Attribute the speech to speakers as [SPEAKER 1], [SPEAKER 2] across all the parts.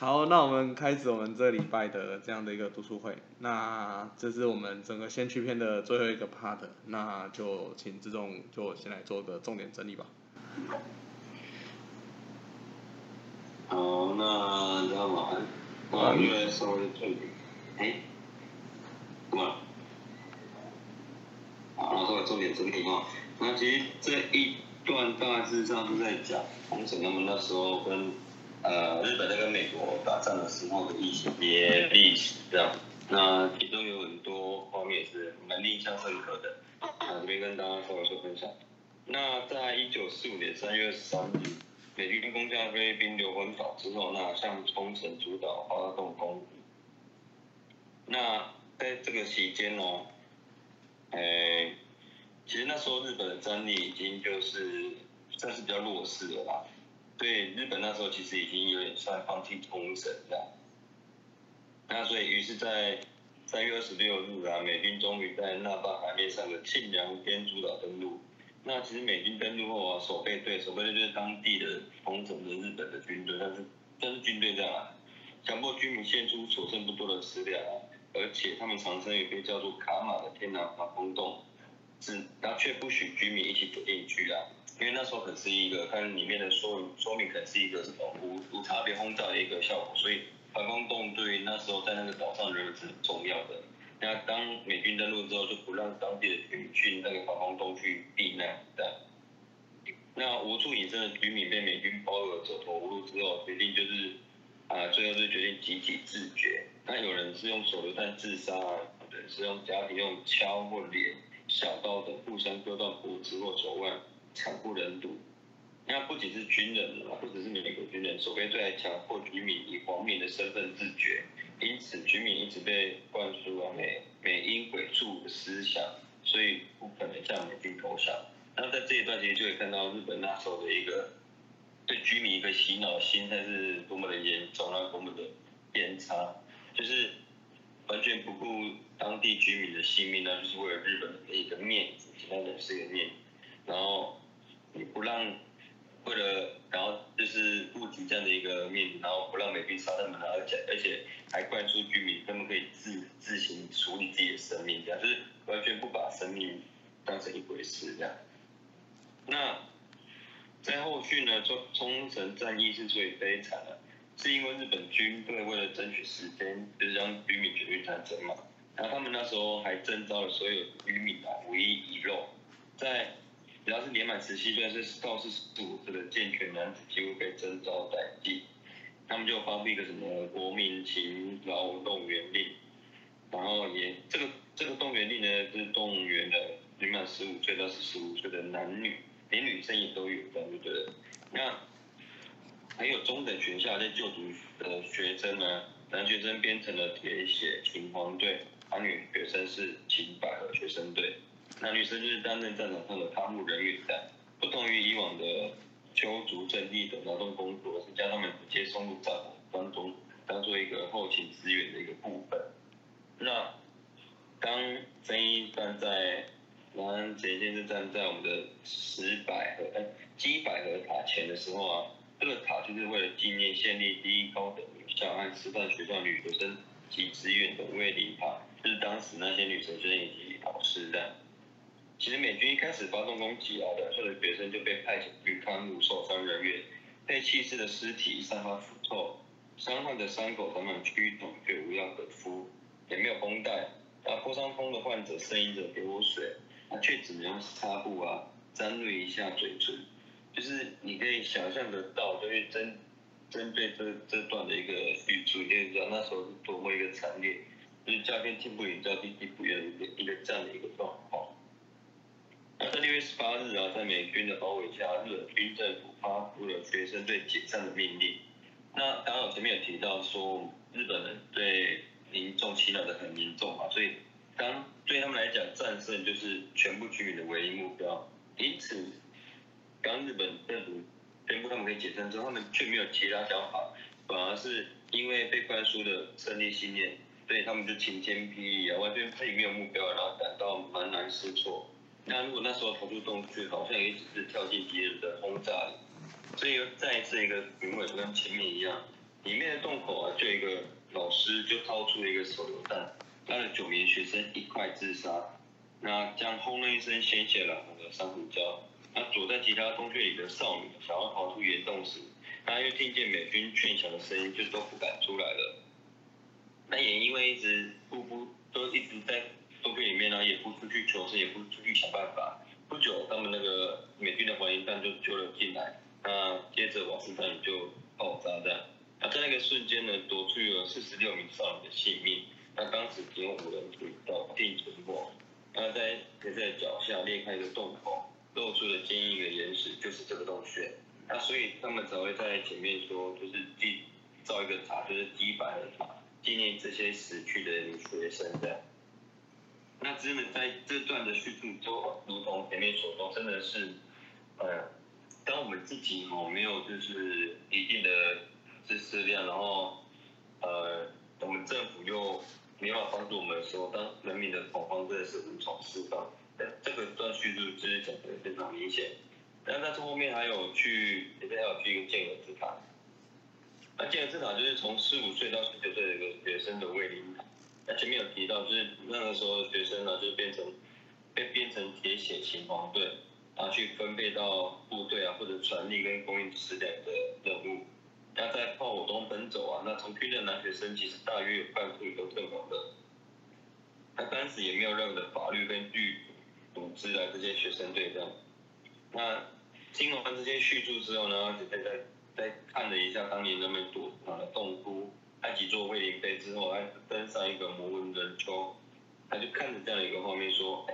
[SPEAKER 1] 好，那我们开始我们这礼拜的这样的一个读书会。那这是我们整个先驱篇的最后一个 part，那就请志仲就先来做个重点整理吧。
[SPEAKER 2] 好，那大家晚安。我因为稍微重点，哎，怎么了？好，然后稍微重点整理哈。那其实这一段大致上是在讲洪承他们那时候跟呃日本在跟美国打仗的时候的一些历史这样。那其中有很多画面是蛮印象深刻的，啊这边跟大家稍微做分享。那在一九四五年三月二十三日，美军攻下菲律宾硫磺岛之后，那向冲绳主岛发动攻击。那在这个期间呢，诶，其实那时候日本的战力已经就是算是比较弱势了吧。对，日本那时候其实已经有点算放弃冲绳了。那所以于是，在三月二十六日啊，美军终于在那霸海面上的庆良间诸岛登陆。那其实美军登陆后啊，守备队，守备队就是当地的封城的日本的军队，但是但是军队这样啊，强迫居民献出所剩不多的食粮啊，而且他们藏身于被叫做卡马的天然防空洞，只然后却不许居民一起走进去啊。因为那时候可能是一个看里面的说说明，可能是一个什么无无差别轰炸的一个效果，所以防空洞对于那时候在那个岛上人是很重要的。那当美军登陆之后，就不让当地的居民去那个防空洞去避难的。那无处隐身的居民被美军包围走投无路之后，决定就是啊，最后就决定集体自决。那有人是用手榴弹自杀，有人是用家庭用敲或镰、小刀等互相割断脖子或手腕。惨不忍睹。那不仅是军人啊，不只是美国军人，守备队还强迫居民以皇民的身份自决，因此居民一直被灌输啊美美英鬼畜的思想，所以不可能向美军投降。那在这一段其实就可以看到日本那时候的一个对居民一个洗脑心态是多么的严重啊，多么的偏差，就是完全不顾当地居民的性命那，就是为了日本的一个面子，其他人是一个面子，然后。你不让，为了然后就是顾及这样的一个面子，然后不让美军杀他们，而且而且还灌输居民他们可以自自行处理自己的生命，这样就是完全不把生命当成一回事这样。那在后续呢，冲冲绳战役之所以悲惨呢，是因为日本军队为了争取时间，就是让居民决定战争嘛。然后他们那时候还征召了所有居民啊，唯一遗漏，在。只要是年满十七岁，是到四十五岁的健全男子，几乎被征召待祭。他们就发布一个什么国民勤劳动员令，然后也这个这个动员令呢，是动员了年满十五岁到四十五岁的男女，连女生也都有，对不对？那还有中等学校在就读的学生呢，男学生编成了铁血秦皇队，而女学生是秦百合学生队。那女生就是担任战场上的看护人员的，不同于以往的修筑阵地的劳动工作，是将他们直接送入战场当中，当做一个后勤资源的一个部分。那当曾一站在南安前线是站在我们的石百合哎基百合塔前的时候啊，这个塔就是为了纪念县立第一高等女校和师范学校女学生及职员的慰灵塔，就是当时那些女学生以及老师的。其实美军一开始发动攻击啊，两岁的学生就被派遣去看护受伤人员，被弃尸的尸体散发腐臭，伤患的伤口长满蛆肿却无药可敷，也没有绷带，啊破伤风的患者呻吟着给我水，他却只能用擦布啊沾润一下嘴唇，就是你可以想象得到，就是针针对这这段的一个叙述，你就知道那时候是多么一个惨烈，就是家天天不应，叫地地不厌的一个一个这样的一个状况。那在六月十八日啊，在美军的包围下，日本军政府发布了学生队解散的命令。那刚刚我前面有提到说，日本人对民众欺扰的很严重嘛，所以当对他们来讲，战胜就是全部居民的唯一目标。因此，当日本政府宣布他们可以解散之后，他们却没有其他想法，反而是因为被灌输的胜利信念，所以他们就晴天霹雳啊，完全自己没有目标，然后感到茫然失措。那如果那时候投入洞去，好像也只是跳进敌人的轰炸里，所以又再一次一个评委跟前面一样，里面的洞口啊，就一个老师就掏出了一个手榴弹，他的九名学生一块自杀，那将轰了一声鲜血染红了珊瑚礁。那躲在其他洞穴里的少女想要逃出岩洞时，她又听见美军劝降的声音，就都不敢出来了。那也因为一直不不都一直在洞穴里面呢，也不出去求生，也不出去想办法。不久，他们那个美军的火焰弹就救了进来。那接着瓦斯弹就爆炸样。那在那个瞬间呢，夺去了四十六名少女的性命。那当时只有五人处于倒地存活。那在在脚下裂开一个洞口，露出了坚硬的岩石，就是这个洞穴。那所以他们才会在前面说，就是祭造一个塔，就是祭白的塔，纪念这些死去的女学生的。那真的在这段的叙述，就如同前面所说，真的是，呃，当我们自己哦没有就是一定的知识量，然后，呃，我们政府又没法帮助我们的时候，当人民的恐慌真的是无从释放。这个段叙述就是讲的非常明显。那但是后面还有去，也还有去一个建尔之塔。那建尔之塔就是从十五岁到十九岁的一个学生的卫灵塔。那前面有提到，就是那个时候学生呢，就变成被变成铁血秦皇队，啊，去分配到部队啊，或者传令跟供应食粮的任务。那在炮火中奔走啊，那从军的男学生其实大约有半数都阵亡的。他当时也没有任何的法律根据组织啊这些学生队这样。那听完这些叙述之后呢，就再再再看了一下当年那么躲藏的洞窟。埃及做卫灵碑之后，还登上一个摩纹人丘，他就看着这样一个画面说：“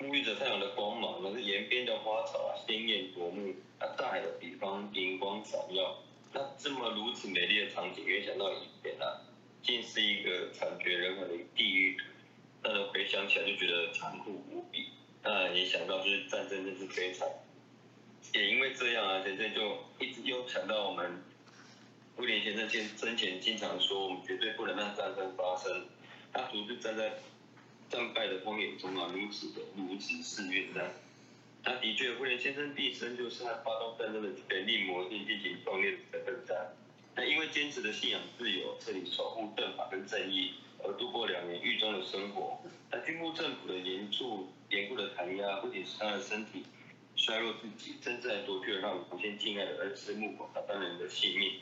[SPEAKER 2] 沐浴着太阳的光芒，那是沿边的花草啊，鲜艳夺目，那大海的彼方银光闪耀，那这么如此美丽的场景，联想到以前啊，竟是一个惨绝人寰的地狱，让人回想起来就觉得残酷无比。那也想到就是战争真是悲惨，也因为这样啊，现在就一直又想到我们。”威廉先生前生前经常说，我们绝对不能让战争发生。他独自站在战败的荒野中啊，如此的如此肆虐战。他的确，威廉先生毕生就是他发动战争的全力模拟进行壮烈的奋战。他因为坚持的信仰自由，这里守护正法跟正义，而度过两年狱中的生活。那军部政府的严肃严酷的弹压，不仅使他的身体衰弱自己，甚至还夺去了他无限敬爱的恩师木口他当人的性命。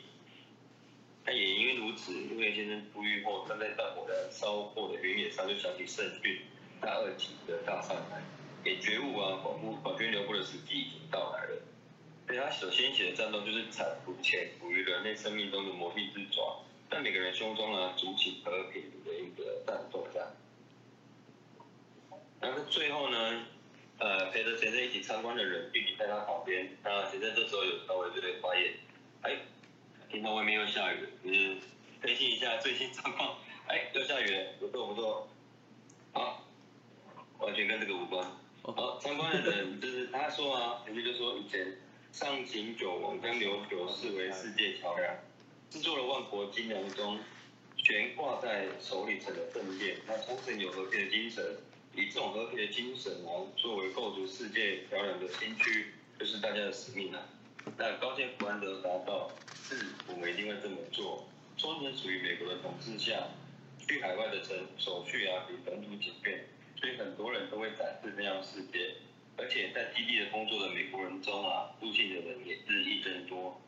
[SPEAKER 2] 他也因为如此，因为先生出狱后，站在大火燃烧过的原野上，就想起圣训大二级的大上台，也觉悟啊，广布广军流布的时机已经到来了。所以他首先写的战斗就是铲除潜伏于人类生命中的魔力之爪，在每个人胸中呢，筑起和平的一个战斗战。然后最后呢，呃，陪着先生一起参观的人聚集在他旁边，那先生这时候有稍微这个发言，哎。听到外面又下雨，嗯，更新一下最新状况。哎，又下雨了，不错不错。好，完全跟这个无关。好，参观的人就是他说啊，前面就说以前上行九王将琉球视为世界桥梁，制作了万国金梁中悬挂在手里城的正殿。那冲绳有和平的精神，以这种和平的精神来，作为构筑世界桥梁的新区，就是大家的使命了。那高建福安德达到，是我们一定会这么做。冲绳属于美国的统治下，去海外的城手续啊比本土简便，所以很多人都会展示这样世界。而且在基地的工作的美国人中啊，入境的人也日益增多。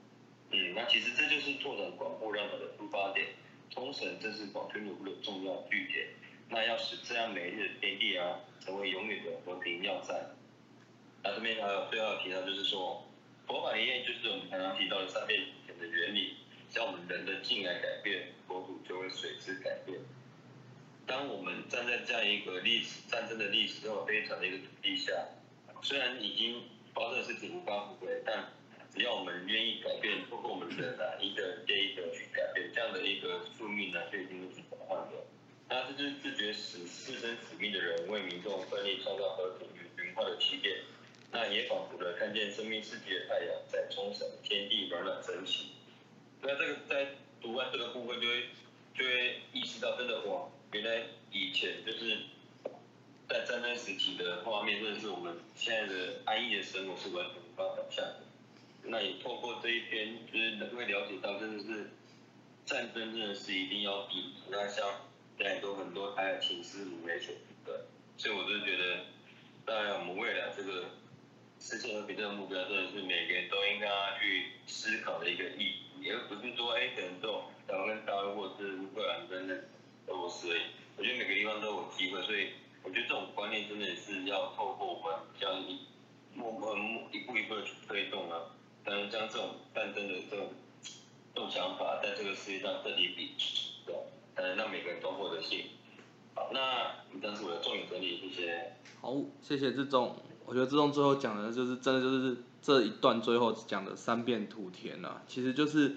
[SPEAKER 2] 嗯，那其实这就是拓展广阔让的出发点。冲绳正是广军努力的重要据点。那要使这样美丽的天地啊，成为永远的和平要塞。那这边还有最后提到就是说。佛法理念就是我们常常提到的三变的原理，像我们人的境来改变，国土就会随之改变。当我们站在这样一个历史战争的历史这么悲惨的一个土地下，虽然已经发生的事情无法复回，但只要我们愿意改变，通过我们的哪一个接一个去改变，这样的一个宿命呢，就已经是转换的。那这就是自觉死自身使命的人，为民众奋力创造和平与文化的起点。那也仿佛的看见生命世界的太阳在冲绳天地暖暖升起。那这个在读完这个部分，就会就会意识到，真的哇，原来以前就是在战争时期的画面，真的是我们现在的安逸的生活是完全无法想象的。那你透过这一篇，就是能会了解到，真的是战争真的是一定要避。那像现在都很多还有情思如雷水对，所以我就觉得，当然我们未来这个实现和平这个目标，真的是每个人都应该去思考的一个意义，也不是说哎，可能就台湾跟大陆或者是乌克兰跟俄罗斯而已。我觉得每个地方都有机会，所以我觉得这种观念真的是要透过我们这样一默默一步一步的去推动啊，才能将这种战争的这种这种想法在这个世界上彻底摒除，对，才能让每个人都获得幸福。好，那以上是我的重点整理，谢谢。
[SPEAKER 1] 好，谢谢志仲。我觉得志仲最后讲的就是真的就是这一段最后讲的三遍土田啊，其实就是。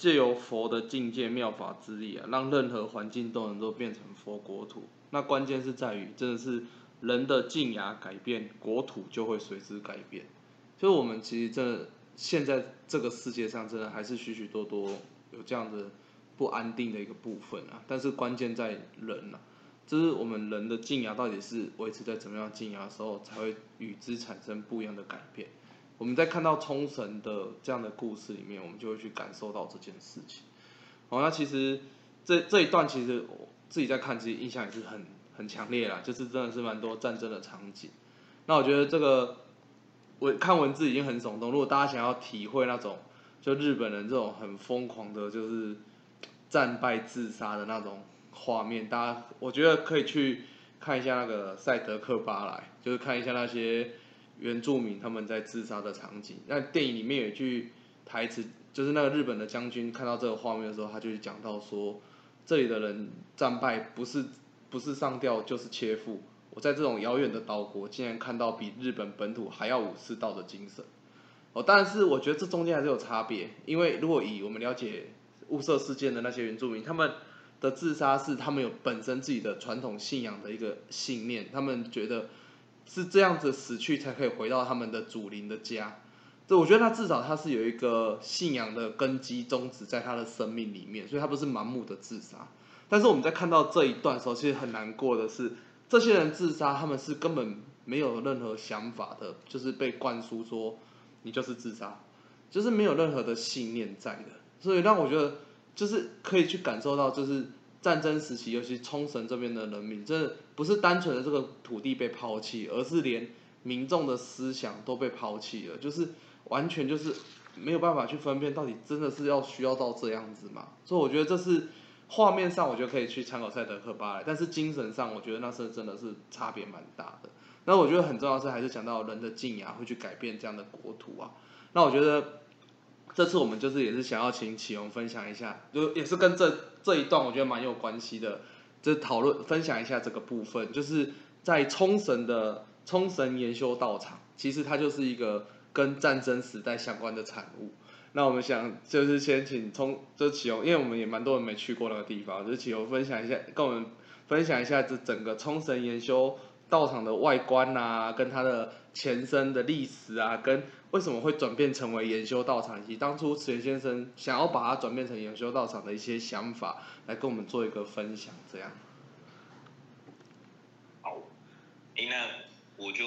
[SPEAKER 1] 借由佛的境界妙法之力啊，让任何环境都能够变成佛国土。那关键是在于，真的是人的静雅改变，国土就会随之改变。所以，我们其实真的现在这个世界上，真的还是许许多多有这样的不安定的一个部分啊。但是关键在人啊，就是我们人的静雅到底是维持在怎么样静雅的时候，才会与之产生不一样的改变。我们在看到冲绳的这样的故事里面，我们就会去感受到这件事情。哦，那其实这这一段其实我自己在看，其实印象也是很很强烈啦，就是真的是蛮多战争的场景。那我觉得这个我看文字已经很耸动，如果大家想要体会那种就日本人这种很疯狂的，就是战败自杀的那种画面，大家我觉得可以去看一下那个赛德克巴莱，就是看一下那些。原住民他们在自杀的场景，那电影里面有一句台词，就是那个日本的将军看到这个画面的时候，他就讲到说，这里的人战败不是不是上吊就是切腹，我在这种遥远的岛国竟然看到比日本本土还要武士道的精神，哦，但是我觉得这中间还是有差别，因为如果以我们了解雾社事件的那些原住民，他们的自杀是他们有本身自己的传统信仰的一个信念，他们觉得。是这样子死去才可以回到他们的祖灵的家，这我觉得他至少他是有一个信仰的根基宗旨在他的生命里面，所以他不是盲目的自杀。但是我们在看到这一段的时候，其实很难过的是，这些人自杀，他们是根本没有任何想法的，就是被灌输说你就是自杀，就是没有任何的信念在的，所以让我觉得就是可以去感受到就是。战争时期，尤其冲绳这边的人民，这不是单纯的这个土地被抛弃，而是连民众的思想都被抛弃了，就是完全就是没有办法去分辨到底真的是要需要到这样子嘛？所以我觉得这是画面上，我觉得可以去参考赛德克巴莱，但是精神上，我觉得那是真的是差别蛮大的。那我觉得很重要是还是讲到人的静雅会去改变这样的国土啊。那我觉得。这次我们就是也是想要请启荣分享一下，就也是跟这这一段我觉得蛮有关系的，就讨论分享一下这个部分，就是在冲绳的冲绳研修道场，其实它就是一个跟战争时代相关的产物。那我们想就是先请冲就启荣，因为我们也蛮多人没去过那个地方，就是启荣分享一下，跟我们分享一下这整个冲绳研修道场的外观啊，跟它的前身的历史啊，跟。为什么会转变成为研修道场？以及当初池原先生想要把它转变成研修道场的一些想法，来跟我们做一个分享，这样。
[SPEAKER 3] 好，那我就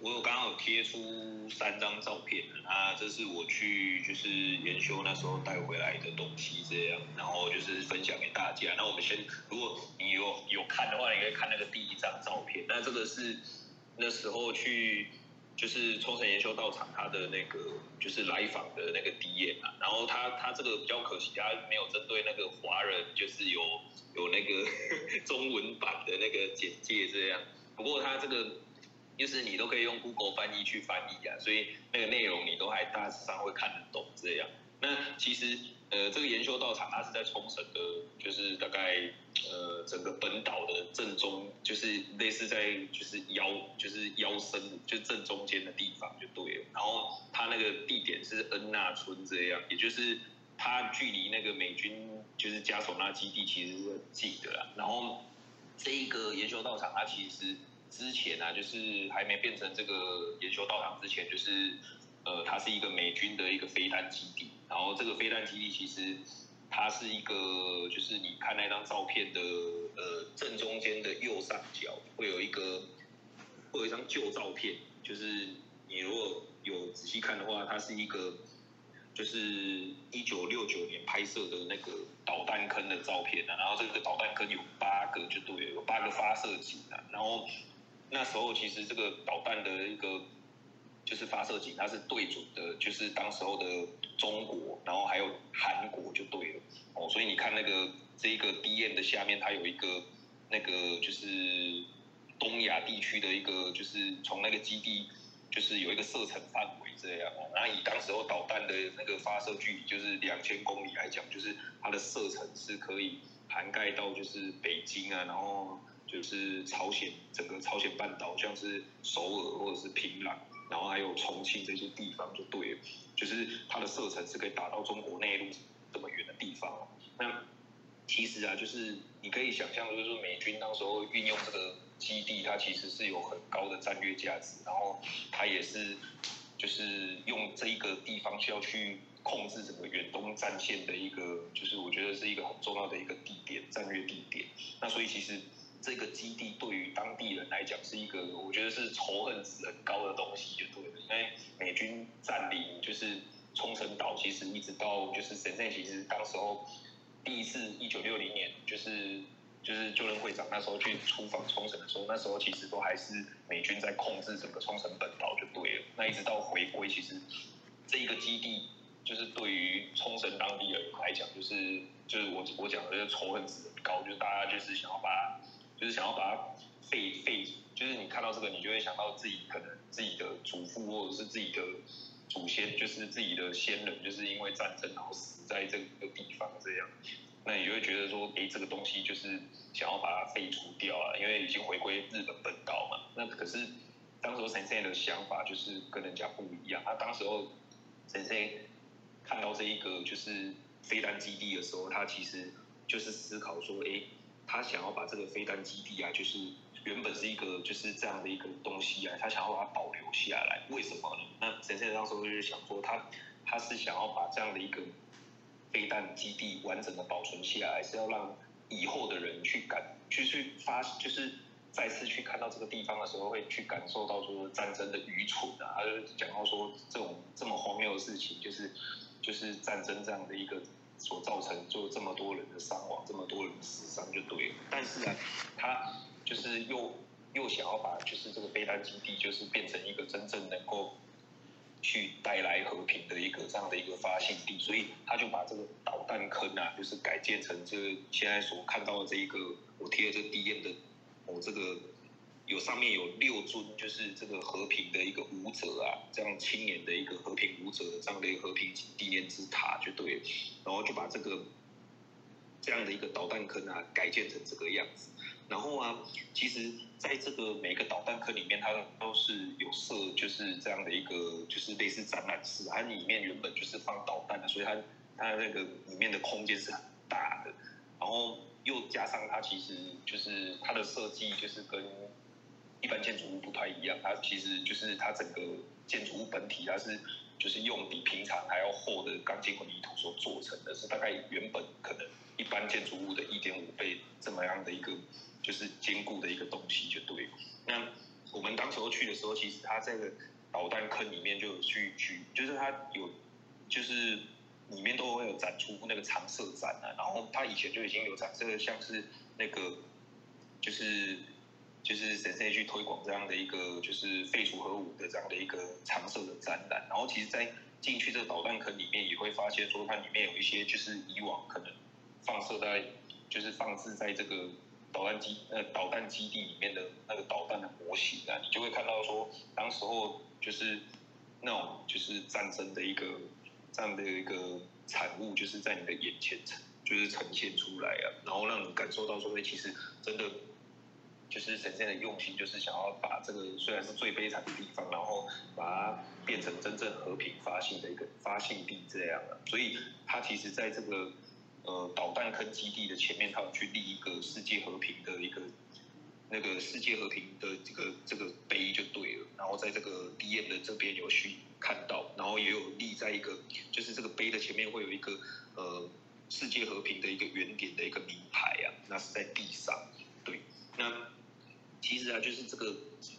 [SPEAKER 3] 我有刚刚有贴出三张照片，那这是我去就是研修那时候带回来的东西，这样，然后就是分享给大家。那我们先，如果你有有看的话，你可以看那个第一张照片。那这个是那时候去。就是冲绳研修道场，他的那个就是来访的那个 D 眼啊，然后他他这个比较可惜，他没有针对那个华人，就是有有那个 中文版的那个简介这样。不过他这个就是你都可以用 Google 翻译去翻译啊，所以那个内容你都还大致上会看得懂这样。那其实。呃，这个研修道场它是在冲绳的，就是大概呃整个本岛的正中，就是类似在就是腰就是腰身就正中间的地方就对了。然后它那个地点是恩纳村这样，也就是它距离那个美军就是加索纳基地其实是很近的啦。然后这一个研修道场它其实之前啊，就是还没变成这个研修道场之前，就是。呃，它是一个美军的一个飞弹基地，然后这个飞弹基地其实它是一个，就是你看那张照片的呃正中间的右上角会有一个会有一张旧照片，就是你如果有仔细看的话，它是一个就是一九六九年拍摄的那个导弹坑的照片啊，然后这个导弹坑有八个，就对，有八个发射井啊，然后那时候其实这个导弹的一个就是发射井，它是对准的，就是当时候的中国，然后还有韩国就对了哦，所以你看那个这一个 D N 的下面，它有一个那个就是东亚地区的一个，就是从那个基地就是有一个射程范围这样哦，那以当时候导弹的那个发射距离就是两千公里来讲，就是它的射程是可以涵盖到就是北京啊，然后就是朝鲜整个朝鲜半岛，像是首尔或者是平壤。然后还有重庆这些地方就对了，就是它的射程是可以打到中国内陆这么远的地方。那其实啊，就是你可以想象，就是说美军当时候运用这个基地，它其实是有很高的战略价值，然后它也是就是用这一个地方需要去控制整个远东战线的一个，就是我觉得是一个很重要的一个地点，战略地点。那所以其实。这个基地对于当地人来讲是一个，我觉得是仇恨值很高的东西，就对了。因为美军占领就是冲绳岛，其实一直到就是神圣，其实当时候第一次一九六零年，就是就是就任会长那时候去出访冲绳的时候，那时候其实都还是美军在控制整个冲绳本岛就对了。那一直到回归，其实这一个基地就是对于冲绳当地人来讲，就是就是我我讲的就是仇恨值很高，就大家就是想要把。就是想要把它废废，就是你看到这个，你就会想到自己可能自己的祖父或者是自己的祖先，就是自己的先人，就是因为战争然后死在这个地方这样，那你就会觉得说，哎，这个东西就是想要把它废除掉啊，因为已经回归日本本岛嘛。那可是当时候神仙的想法就是跟人家不一样，他当时候神仙看到这一个就是飞弹基地的时候，他其实就是思考说，哎。他想要把这个飞弹基地啊，就是原本是一个就是这样的一个东西啊，他想要把它保留下来，为什么呢？那神仙当时就是想说，他他是想要把这样的一个飞弹基地完整的保存下来，是要让以后的人去感，去去发，就是再次去看到这个地方的时候，会去感受到说战争的愚蠢啊。他就讲到说，这种这么荒谬的事情，就是就是战争这样的一个。所造成就这么多人的伤亡，这么多人的死伤就对了。但是呢，他就是又又想要把就是这个飞弹基地，就是变成一个真正能够去带来和平的一个这样的一个发现地，所以他就把这个导弹坑啊，就是改建成这现在所看到的这一个我贴的这 D N 的我这个。有上面有六尊，就是这个和平的一个舞者啊，这样青年的一个和平舞者这样的一个和平纪念之塔就对，然后就把这个这样的一个导弹坑啊改建成这个样子。然后啊，其实在这个每个导弹坑里面，它都是有设就是这样的一个就是类似展览室，它里面原本就是放导弹的，所以它它那个里面的空间是很大的。然后又加上它其实就是它的设计就是跟一般建筑物不太一样，它其实就是它整个建筑物本体，它是就是用比平常还要厚的钢筋混凝土所做成的，是大概原本可能一般建筑物的一点五倍这么样的一个就是坚固的一个东西，就对。那我们当时候去的时候，其实它这个导弹坑里面就有去去，就是它有就是里面都会有展出那个长射展啊，然后它以前就已经有展这个像是那个就是。就是神圣去推广这样的一个就是废除核武的这样的一个常设的展览，然后其实，在进去这个导弹坑里面，也会发现说它里面有一些就是以往可能放射在就是放置在这个导弹基呃导弹基地里面的那个导弹的模型啊，你就会看到说当时候就是那种就是战争的一个这样的一个产物，就是在你的眼前呈就是呈现出来啊，然后让你感受到说，哎，其实真的。就是神仙的用心，就是想要把这个虽然是最悲惨的地方，然后把它变成真正和平发信的一个发信地这样的。所以他其实在这个呃导弹坑基地的前面，他有去立一个世界和平的一个那个世界和平的这个这个碑就对了。然后在这个 D N 的这边有去看到，然后也有立在一个就是这个碑的前面会有一个呃世界和平的一个原点的一个名牌啊，那是在地上，对，那。其实啊，就是这个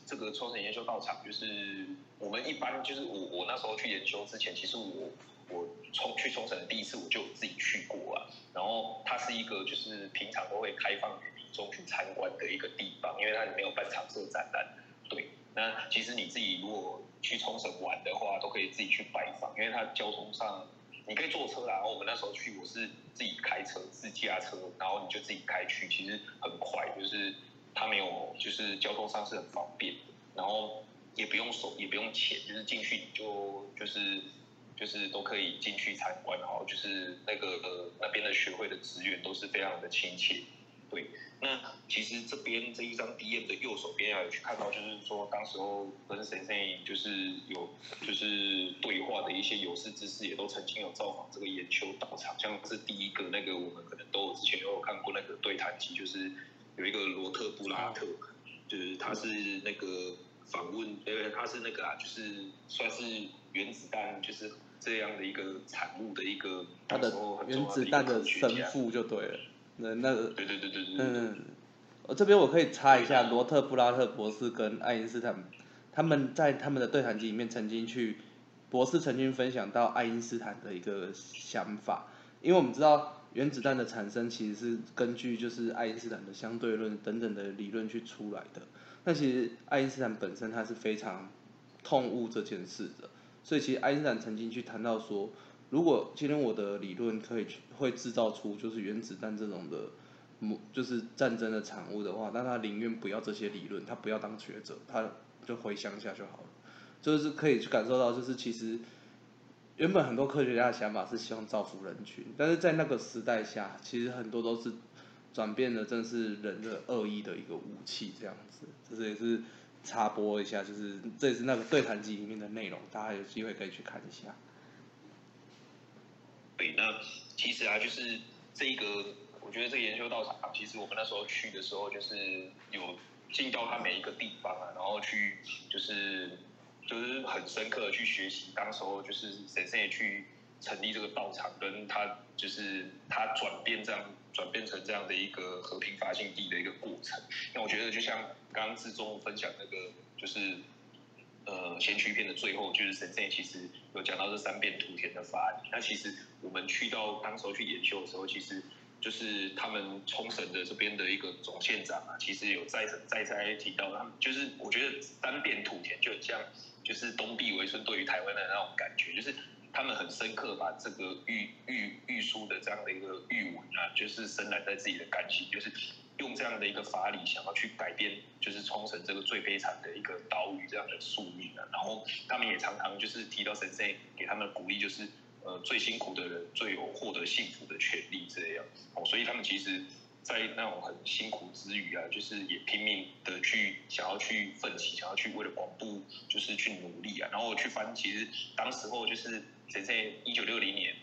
[SPEAKER 3] 这个冲绳研修道场，就是我们一般就是我我那时候去研修之前，其实我我冲去冲绳第一次我就自己去过啊。然后它是一个就是平常都会开放给民众去参观的一个地方，因为它里面有办常设展览。对，那其实你自己如果去冲绳玩的话，都可以自己去拜访，因为它交通上你可以坐车啦。然后我们那时候去，我是自己开车自驾车，然后你就自己开去，其实很快，就是它没有就是交通上是很方便，然后也不用手也不用钱，就是进去就就是就是都可以进去参观，然后就是那个呃那边的学会的职员都是非常的亲切，对。那其实这边这一张 D M 的右手边啊，有去看到，就是说当时候跟谁谁就是有就是对话的一些有识之士，也都曾经有造访这个研修道场，像是第一个那个我们可能都有之前有看过那个对谈机，就是有一个罗特布拉特，就是他是那个访问，呃，他是那个啊，就是算是原子弹就是这样的一个产物的一个
[SPEAKER 1] 他的原子弹的神父就对了。那那个，
[SPEAKER 3] 对对对对对，嗯，
[SPEAKER 1] 我这边我可以插一下，罗特布拉特博士跟爱因斯坦，他们在他们的对谈集里面曾经去，博士曾经分享到爱因斯坦的一个想法，因为我们知道原子弹的产生其实是根据就是爱因斯坦的相对论等等的理论去出来的，那其实爱因斯坦本身他是非常痛恶这件事的，所以其实爱因斯坦曾经去谈到说。如果今天我的理论可以去会制造出就是原子弹这种的，就是战争的产物的话，那他宁愿不要这些理论，他不要当学者，他就回乡下就好了。就是可以去感受到，就是其实原本很多科学家的想法是希望造福人群，但是在那个时代下，其实很多都是转变的，正是人的恶意的一个武器这样子。这是也是插播一下，就是这也是那个对谈集里面的内容，大家有机会可以去看一下。
[SPEAKER 3] 对，那其实啊，就是这一个，我觉得这个研修道场，其实我们那时候去的时候，就是有进到它每一个地方啊，然后去就是就是很深刻的去学习，当时候就是神圣也去成立这个道场，跟他就是他转变这样转变成这样的一个和平发信地的一个过程。那我觉得就像刚刚志忠分享那个，就是。呃，先驱片的最后就是神圣，其实有讲到这三遍土田的法理。那其实我们去到当时候去研修的时候，其实就是他们冲绳的这边的一个总县长啊，其实有再再再提到他们，就是我觉得单变土田就很像就是东壁为村对于台湾的那种感觉，就是他们很深刻把这个玉玉玉书的这样的一个玉文啊，就是深染在自己的感情，就是。用这样的一个法理，想要去改变，就是冲绳这个最悲惨的一个岛屿这样的宿命啊。然后他们也常常就是提到神社给他们鼓励，就是呃最辛苦的人最有获得幸福的权利这样。哦，所以他们其实，在那种很辛苦之余啊，就是也拼命的去想要去奋起，想要去为了广布，就是去努力啊。然后去翻，其实当时候就是神圣一九六零年。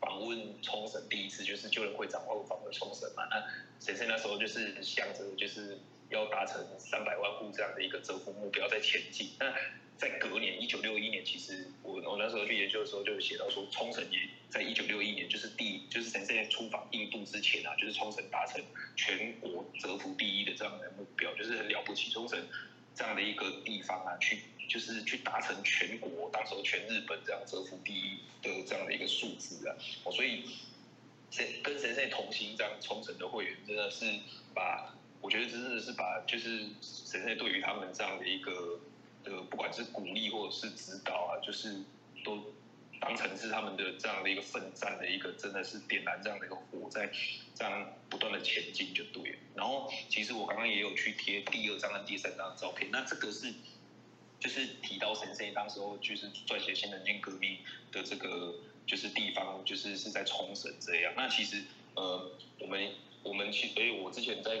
[SPEAKER 3] 访问冲绳第一次就是救人会长会访问冲绳嘛？那先生那时候就是想着就是要达成三百万户这样的一个折服目标在前进。那在隔年一九六一年，其实我我那时候去研究的时候就写到说，冲绳也在一九六一年就是第就是神社出访印度之前啊，就是冲绳达成全国折服第一的这样的目标，就是很了不起。冲绳这样的一个地方啊，去。就是去达成全国，当时全日本这样折服第一的这样的一个数字啊，哦，所以神跟神圣同行这样冲绳的会员，真的是把我觉得真的是把就是神圣对于他们这样的一个呃，不管是鼓励或者是指导啊，就是都当成是他们的这样的一个奋战的一个，真的是点燃这样的一个火，在这样不断的前进就对了。然后其实我刚刚也有去贴第二张和第三张照片，那这个是。就是提到神圣当时候就是撰写新人间革命的这个就是地方，就是是在冲绳这样。那其实呃，我们我们其所以我之前在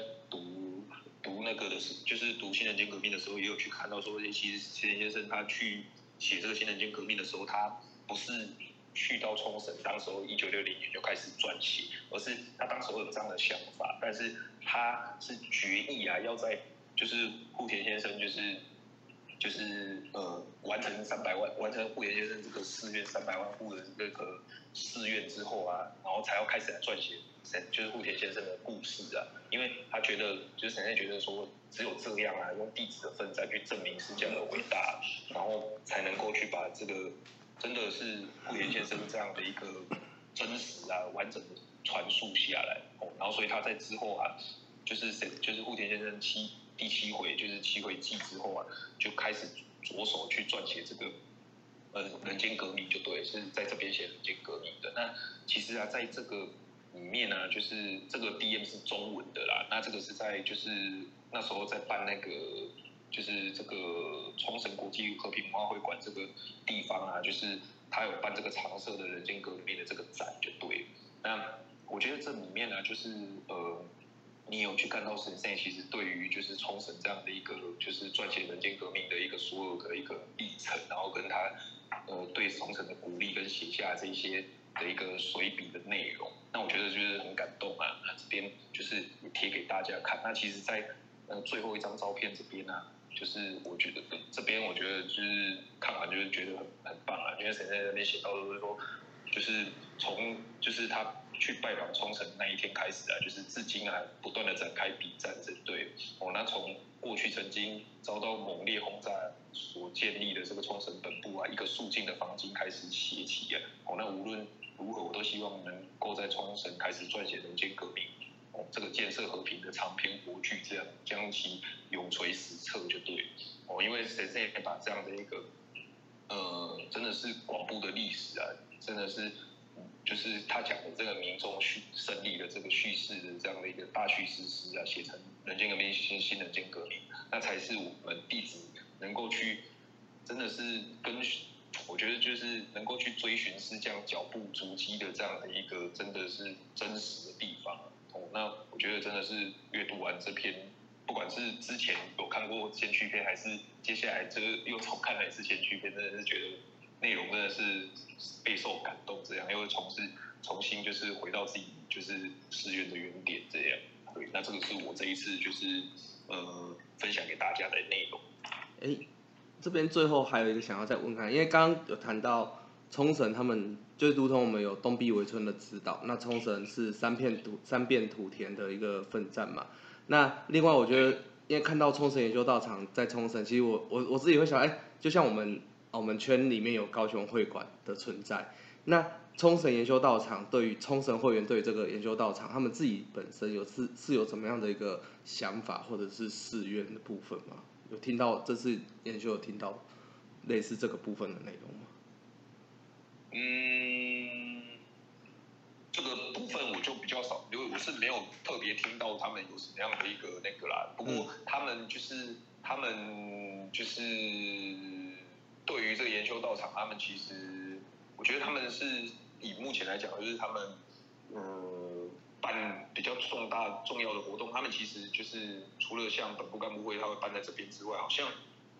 [SPEAKER 3] 那个的时，就是读新人间革命的时候，也有去看到说，其实田先生他去写这个新人间革命的时候，他不是去到冲绳，当时候一九六零年就开始撰写，而是他当时候有这样的想法，但是他是决议啊，要在就是户田先生就是。就是呃完成三百万，完成户田先生这个寺院三百万户的这个寺院之后啊，然后才要开始来撰写神就是户田先生的故事啊，因为他觉得就是神仙觉得说只有这样啊，用弟子的奋战去证明是这样的伟大，然后才能够去把这个真的是户田先生这样的一个真实啊完整的传述下来。哦，然后所以他在之后啊，就是谁就是户田先生七第七回就是七回记之后啊，就开始着手去撰写这个呃人间革命，就对，是在这边写人间革命的。那其实啊，在这个里面呢、就是这个 DM 是中文的啦，那这个是在就是那时候在办那个就是这个冲绳国际和平文化会馆这个地方啊，就是他有办这个常设的人间革命的这个展，就对。那我觉得这里面呢、就是呃，你有去看到神圣其实对于就是冲绳这样的一个就是撰写人间革命的一个所有的一个历程，然后跟他呃对冲绳的鼓励跟写下这些的一个随笔的内容，那我觉得就是很感动啊。那这边就是也贴给大家看。那其实在，呃最后一张照片这边呢、就是我觉得这边我觉得就是看完就是觉得很很棒啊，因为神在那边写到的是说，就是从就是他去拜访冲绳那一天开始啊，就是至今啊不断的展开比战这对哦，那从过去曾经遭到猛烈轰炸所建立的这个冲绳本部啊，一个肃静的房间开始写起啊，哦，那无论如何我都希望能够在冲绳开始撰写人间革命。哦，这个建设和平的长篇国剧，这样将其永垂史册就对。哦，因为神圣也把这样的一个呃，真的是广布的历史啊，真的是，就是他讲的这个民众叙胜利的这个叙事的这样的一个大叙事诗啊，写成人间革命新新人间革命，那才是我们弟子能够去，真的是跟，我觉得就是能够去追寻师匠脚步足迹的这样的一个真的是真实的地方。哦，那我觉得真的是阅读完这篇，不管是之前有看过先驱篇，还是接下来这个又重看了一次先驱篇，真的是觉得内容真的是备受感动，这样又重是重新就是回到自己就是寺院的原点这样。对，那这个是我这一次就是呃分享给大家的内容。
[SPEAKER 1] 哎，这边最后还有一个想要再问看，因为刚刚有谈到冲绳，他们就如同我们有东壁围村的指导，那冲绳是三片土三遍土田的一个奋战嘛。那另外我觉得，因为看到冲绳研究道场在冲绳，其实我我我自己会想，哎，就像我们我们圈里面有高雄会馆的存在，那冲绳研修道场对于冲绳会员对于这个研究道场，他们自己本身有是是有怎么样的一个想法或者是誓愿的部分吗？有听到这次研修有听到类似这个部分的内容吗？
[SPEAKER 3] 嗯，这个部分我就比较少，因为我是没有特别听到他们有什么样的一个那个啦。不过他们就是他们就是对于这个研修道场，他们其实我觉得他们是以目前来讲，就是他们嗯办比较重大重要的活动，他们其实就是除了像本部干部会他会办在这边之外，好像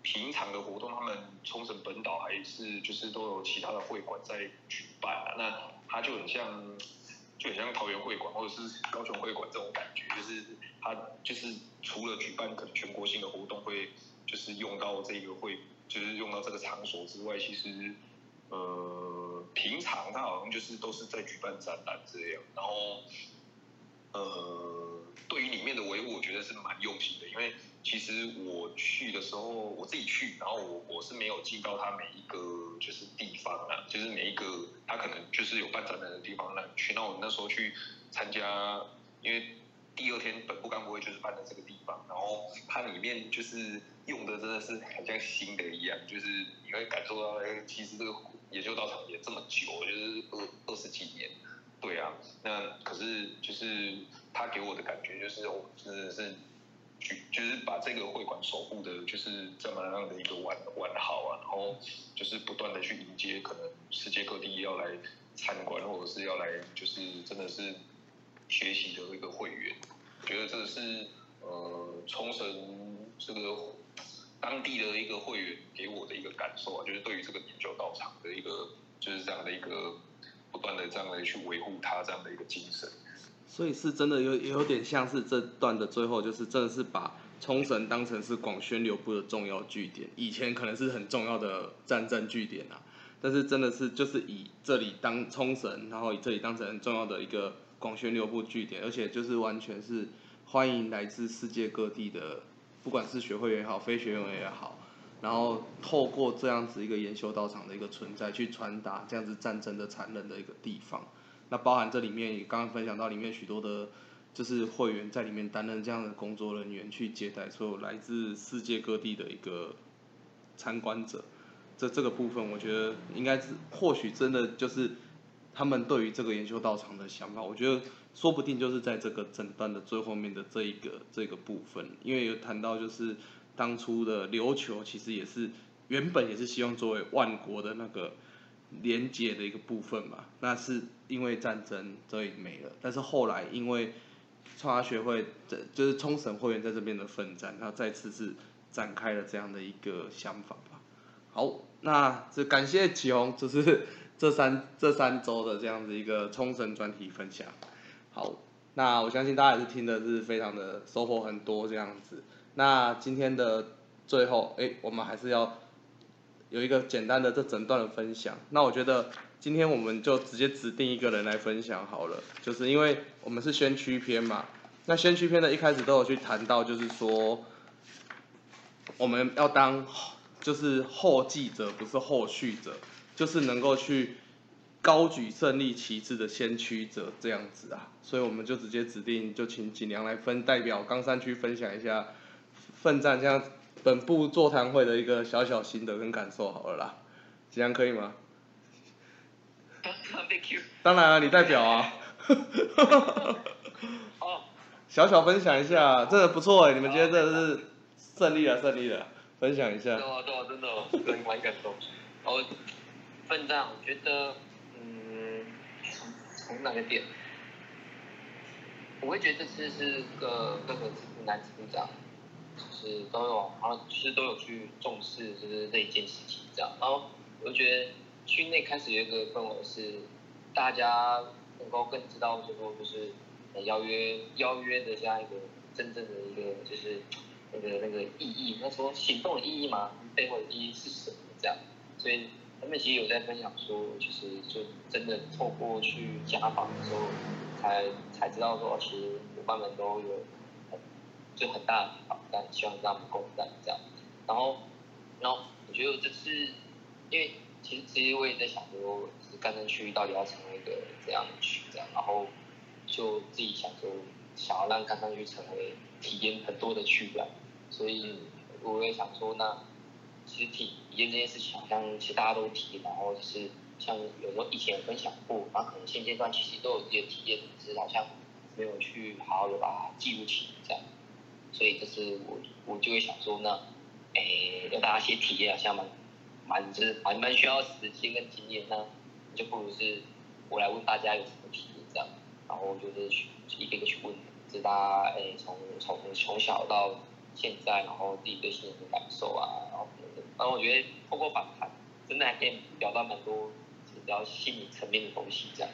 [SPEAKER 3] 平常的活动，他们冲绳本岛还是就是都有其他的会馆在举办啊。那他就很像，就很像桃园会馆或者是高雄会馆这种感觉，就是他就是除了举办可能全国性的活动会，就是用到这个会，就是用到这个场所之外，其实呃平常它好像就是都是在举办展览这样，然后呃对于里面的维护，我觉得是蛮用心的，因为。其实我去的时候，我自己去，然后我我是没有进到它每一个就是地方啊，就是每一个它可能就是有办展览的地方那去。那我那时候去参加，因为第二天本部干部会就是办在这个地方，然后它里面就是用的真的是很像新的一样，就是你会感受到，哎，其实这个研究道场也这么久，就是二二十几年，对啊，那可是就是他给我的感觉就是，我真的是。去就是把这个会馆守护的，就是这么样的一个完完好啊，然后就是不断的去迎接可能世界各地要来参观或者是要来就是真的是学习的一个会员，觉得这个是呃冲绳这个当地的一个会员给我的一个感受啊，就是对于这个研究道场的一个就是这样的一个不断的这样的去维护它这样的一个精神。
[SPEAKER 1] 所以是真的有有点像是这段的最后，就是真的是把冲绳当成是广宣流部的重要据点，以前可能是很重要的战争据点啊，但是真的是就是以这里当冲绳，然后以这里当成很重要的一个广宣流部据点，而且就是完全是欢迎来自世界各地的，不管是学会员也好，非学员也好，然后透过这样子一个研修道场的一个存在，去传达这样子战争的残忍的一个地方。那包含这里面也刚刚分享到里面许多的，就是会员在里面担任这样的工作人员，去接待所有来自世界各地的一个参观者。这这个部分，我觉得应该是或许真的就是他们对于这个研修道场的想法。我觉得说不定就是在这个诊断的最后面的这一个这个部分，因为有谈到就是当初的琉球其实也是原本也是希望作为万国的那个。连接的一个部分嘛，那是因为战争所以没了，但是后来因为创华学会这就是冲绳会员在这边的奋战，然后再次是展开了这样的一个想法吧。好，那这感谢启宏，就是这三这三周的这样子一个冲绳专题分享。好，那我相信大家也是听的是非常的收获很多这样子。那今天的最后，哎，我们还是要。有一个简单的这整段的分享，那我觉得今天我们就直接指定一个人来分享好了，就是因为我们是先驱篇嘛，那先驱篇的一开始都有去谈到，就是说我们要当就是后继者，不是后续者，就是能够去高举胜利旗帜的先驱者这样子啊，所以我们就直接指定就请锦良来分代表冈山区分享一下奋战这样。本部座谈会的一个小小心得跟感受好了啦，这样可以吗？当然了，你代表啊。哦。小小分享一下，真的不错哎，你们今天真的是胜利了，胜利了，分享一下。
[SPEAKER 4] 对啊，对啊，真的，真蛮感动。哦，奋战，我觉得，嗯，从哪个点？我会觉得这次是个各个支部男支部长。就是都有，然后其实都有去重视，就是这一件事情这样。然后我就觉得区内开始有一个氛围是，大家能够更知道说，就是邀约邀约的这样一个真正的一个就是那个那个意义，那说行动的意义嘛，背后的意义是什么这样。所以他们其实有在分享说，其实就真的透过去家访的时候，才才知道说，其实伙伴们都有很。就很大的挑战，希望让他们共担这样。然后，然后我觉得这次，因为其实其实我也在想说，是干山区到底要成为一个怎样的区这样。然后就自己想说，想要让干山区成为体验很多的区样。所以我也想说，那其实体验这件事情，好像其实大家都提，然后就是像有时候以前分享过，然后可能现阶段其实都有自己的体验，只是好像没有去好好的把它记录起来这样。所以就是我我就会想说，那，诶，要大家先体验，好像蛮蛮就是蛮蛮需要时间跟经验，那就不如是我来问大家有什么体验这样，然后就是去一个一个去问，就是大家诶从从从小到现在，然后自己对新人的感受啊，然后然后我觉得透过访谈，真的还可以表达蛮多比较心理层面的东西这样，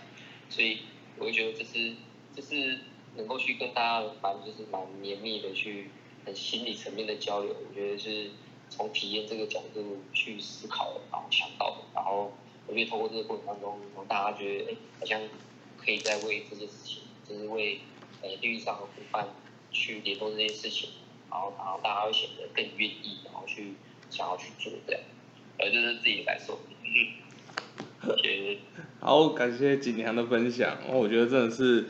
[SPEAKER 4] 所以我会觉得这是这是。能够去跟大家蛮就是蛮绵密的去很心理层面的交流，我觉得是从体验这个角度去思考，然后想到的，然后我觉得通过这个过程当中，然后大家觉得哎，好像可以在为这件事情，就是为呃利益上的伙伴去联动这件事情，然后然后大家会显得更愿意，然后去想要去做这样，而就是自己的感受。
[SPEAKER 1] 好，感谢锦良的分享，哦，我觉得真的是。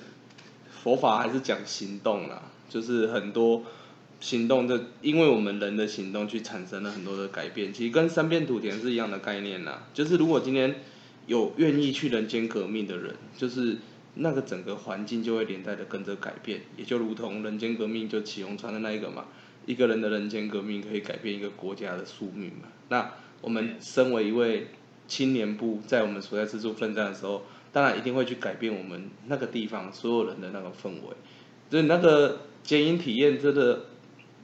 [SPEAKER 1] 佛法还是讲行动啦，就是很多行动的，因为我们人的行动去产生了很多的改变，其实跟三变土田是一样的概念啦。就是如果今天有愿意去人间革命的人，就是那个整个环境就会连带的跟着改变，也就如同人间革命就启用川的那一个嘛，一个人的人间革命可以改变一个国家的宿命嘛。那我们身为一位青年部，在我们所在之处奋战的时候。当然一定会去改变我们那个地方所有人的那个氛围，所以那个剪影体验真的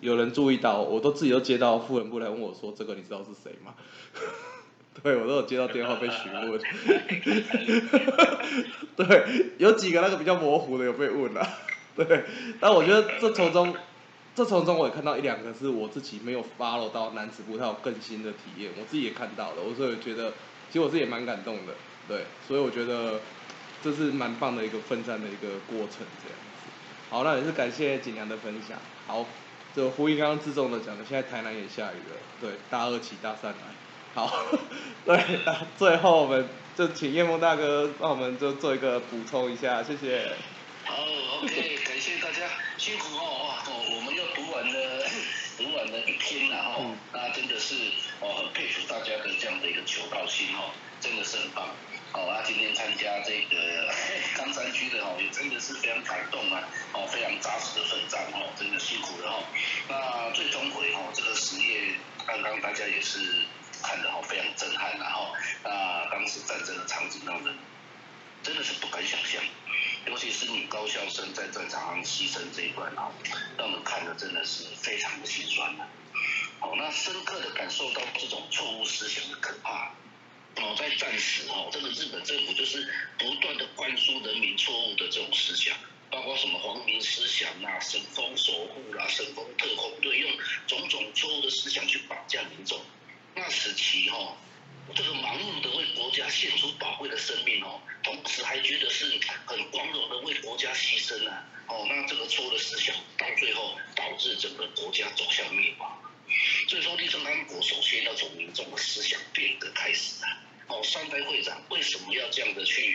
[SPEAKER 1] 有人注意到，我都自己都接到富人部来问我说：“这个你知道是谁吗？” 对我都有接到电话被询问。对，有几个那个比较模糊的有被问了。对，但我觉得这从中，这从中我也看到一两个是我自己没有 follow 到男子部，他有更新的体验，我自己也看到了，我所以觉得，其实我自己也蛮感动的。对，所以我觉得这是蛮棒的一个奋战的一个过程，这样子。好，那也是感谢锦良的分享。好，就呼应刚刚自重的讲的，现在台南也下雨了，对，大二起大三来。好，对，那最后我们就请叶梦大哥帮我们就做一个补充一下，谢谢。
[SPEAKER 5] 好，OK，感谢大家辛苦哦，哦，我一篇了哦，那真的是哦很佩服大家的这样的一个求道心哦，真的是很棒。哦，那今天参加这个 冈山区的哦，也真的是非常感动啊，哦，非常扎实的奋战哦，真的辛苦了哦。那最终回哦，这个实业刚刚大家也是。看的哦非常震撼，然后那当时战争的场景让人真的是不敢想象，尤其是女高校生在战场上牺牲这一段啊，让我们看的真的是非常的心酸的。好，那深刻的感受到这种错误思想的可怕。哦，在战时哦，这个日本政府就是不断的灌输人民错误的这种思想，包括什么皇民思想啊、神风守护啦、神风特工队，用种种错误的思想去绑架民众。那时期哈，这个盲目的为国家献出宝贵思想变革开始啊。哦，三代会长为什么要这样的去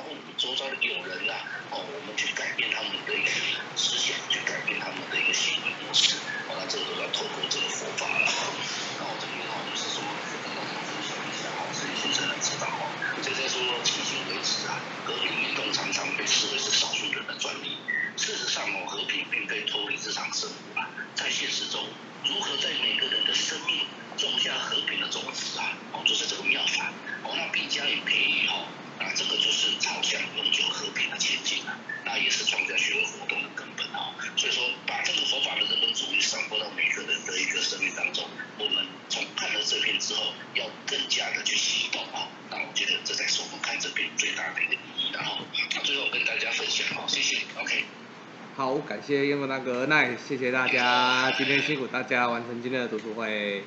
[SPEAKER 5] 然后我们周遭的友人呐，哦，我们去改变他们的一个思想，去改变他们的一个行为模式。哦，那这个都要透过这个佛法了。那我这边哦，就是说跟大家分享一下哦，这里先生来知道哦。就在说，迄今为止啊，和平运动常常被视为是少数人的专利。事实上哦，和平并非脱离日常生活啊，在现实中，如何在每个人的生命种下和平的种子啊，哦，就是这个妙法，哦，那比加以培育哦，那这个就是朝向永久和平的前进啊，那也是创造学会活动的根本啊。所以说，把这个佛法的人本主义散播到每个人的一个生命当中，我们从看了这篇之后，要更加的去行动啊。那我觉得这才是我们看这篇最大的一个意义。然后，那最后跟大家分享啊，谢谢，OK。
[SPEAKER 1] 好，感谢燕梦大哥，那谢谢大家，今天辛苦大家完成今天的读书会。